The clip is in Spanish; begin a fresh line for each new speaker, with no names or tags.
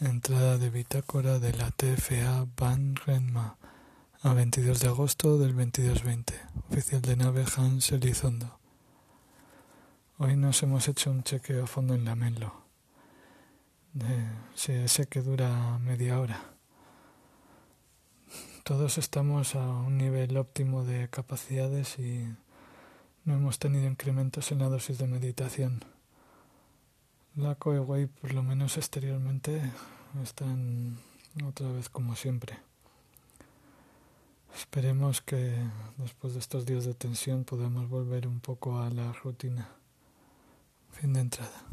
Entrada de bitácora de la TFA Van Renma a 22 de agosto del 2220. Oficial de nave Hans Elizondo. Hoy nos hemos hecho un chequeo a fondo en la Menlo. sí, ese que dura media hora. Todos estamos a un nivel óptimo de capacidades y no hemos tenido incrementos en la dosis de meditación. La Coeway, por lo menos exteriormente, están otra vez como siempre. Esperemos que después de estos días de tensión podamos volver un poco a la rutina. Fin de entrada.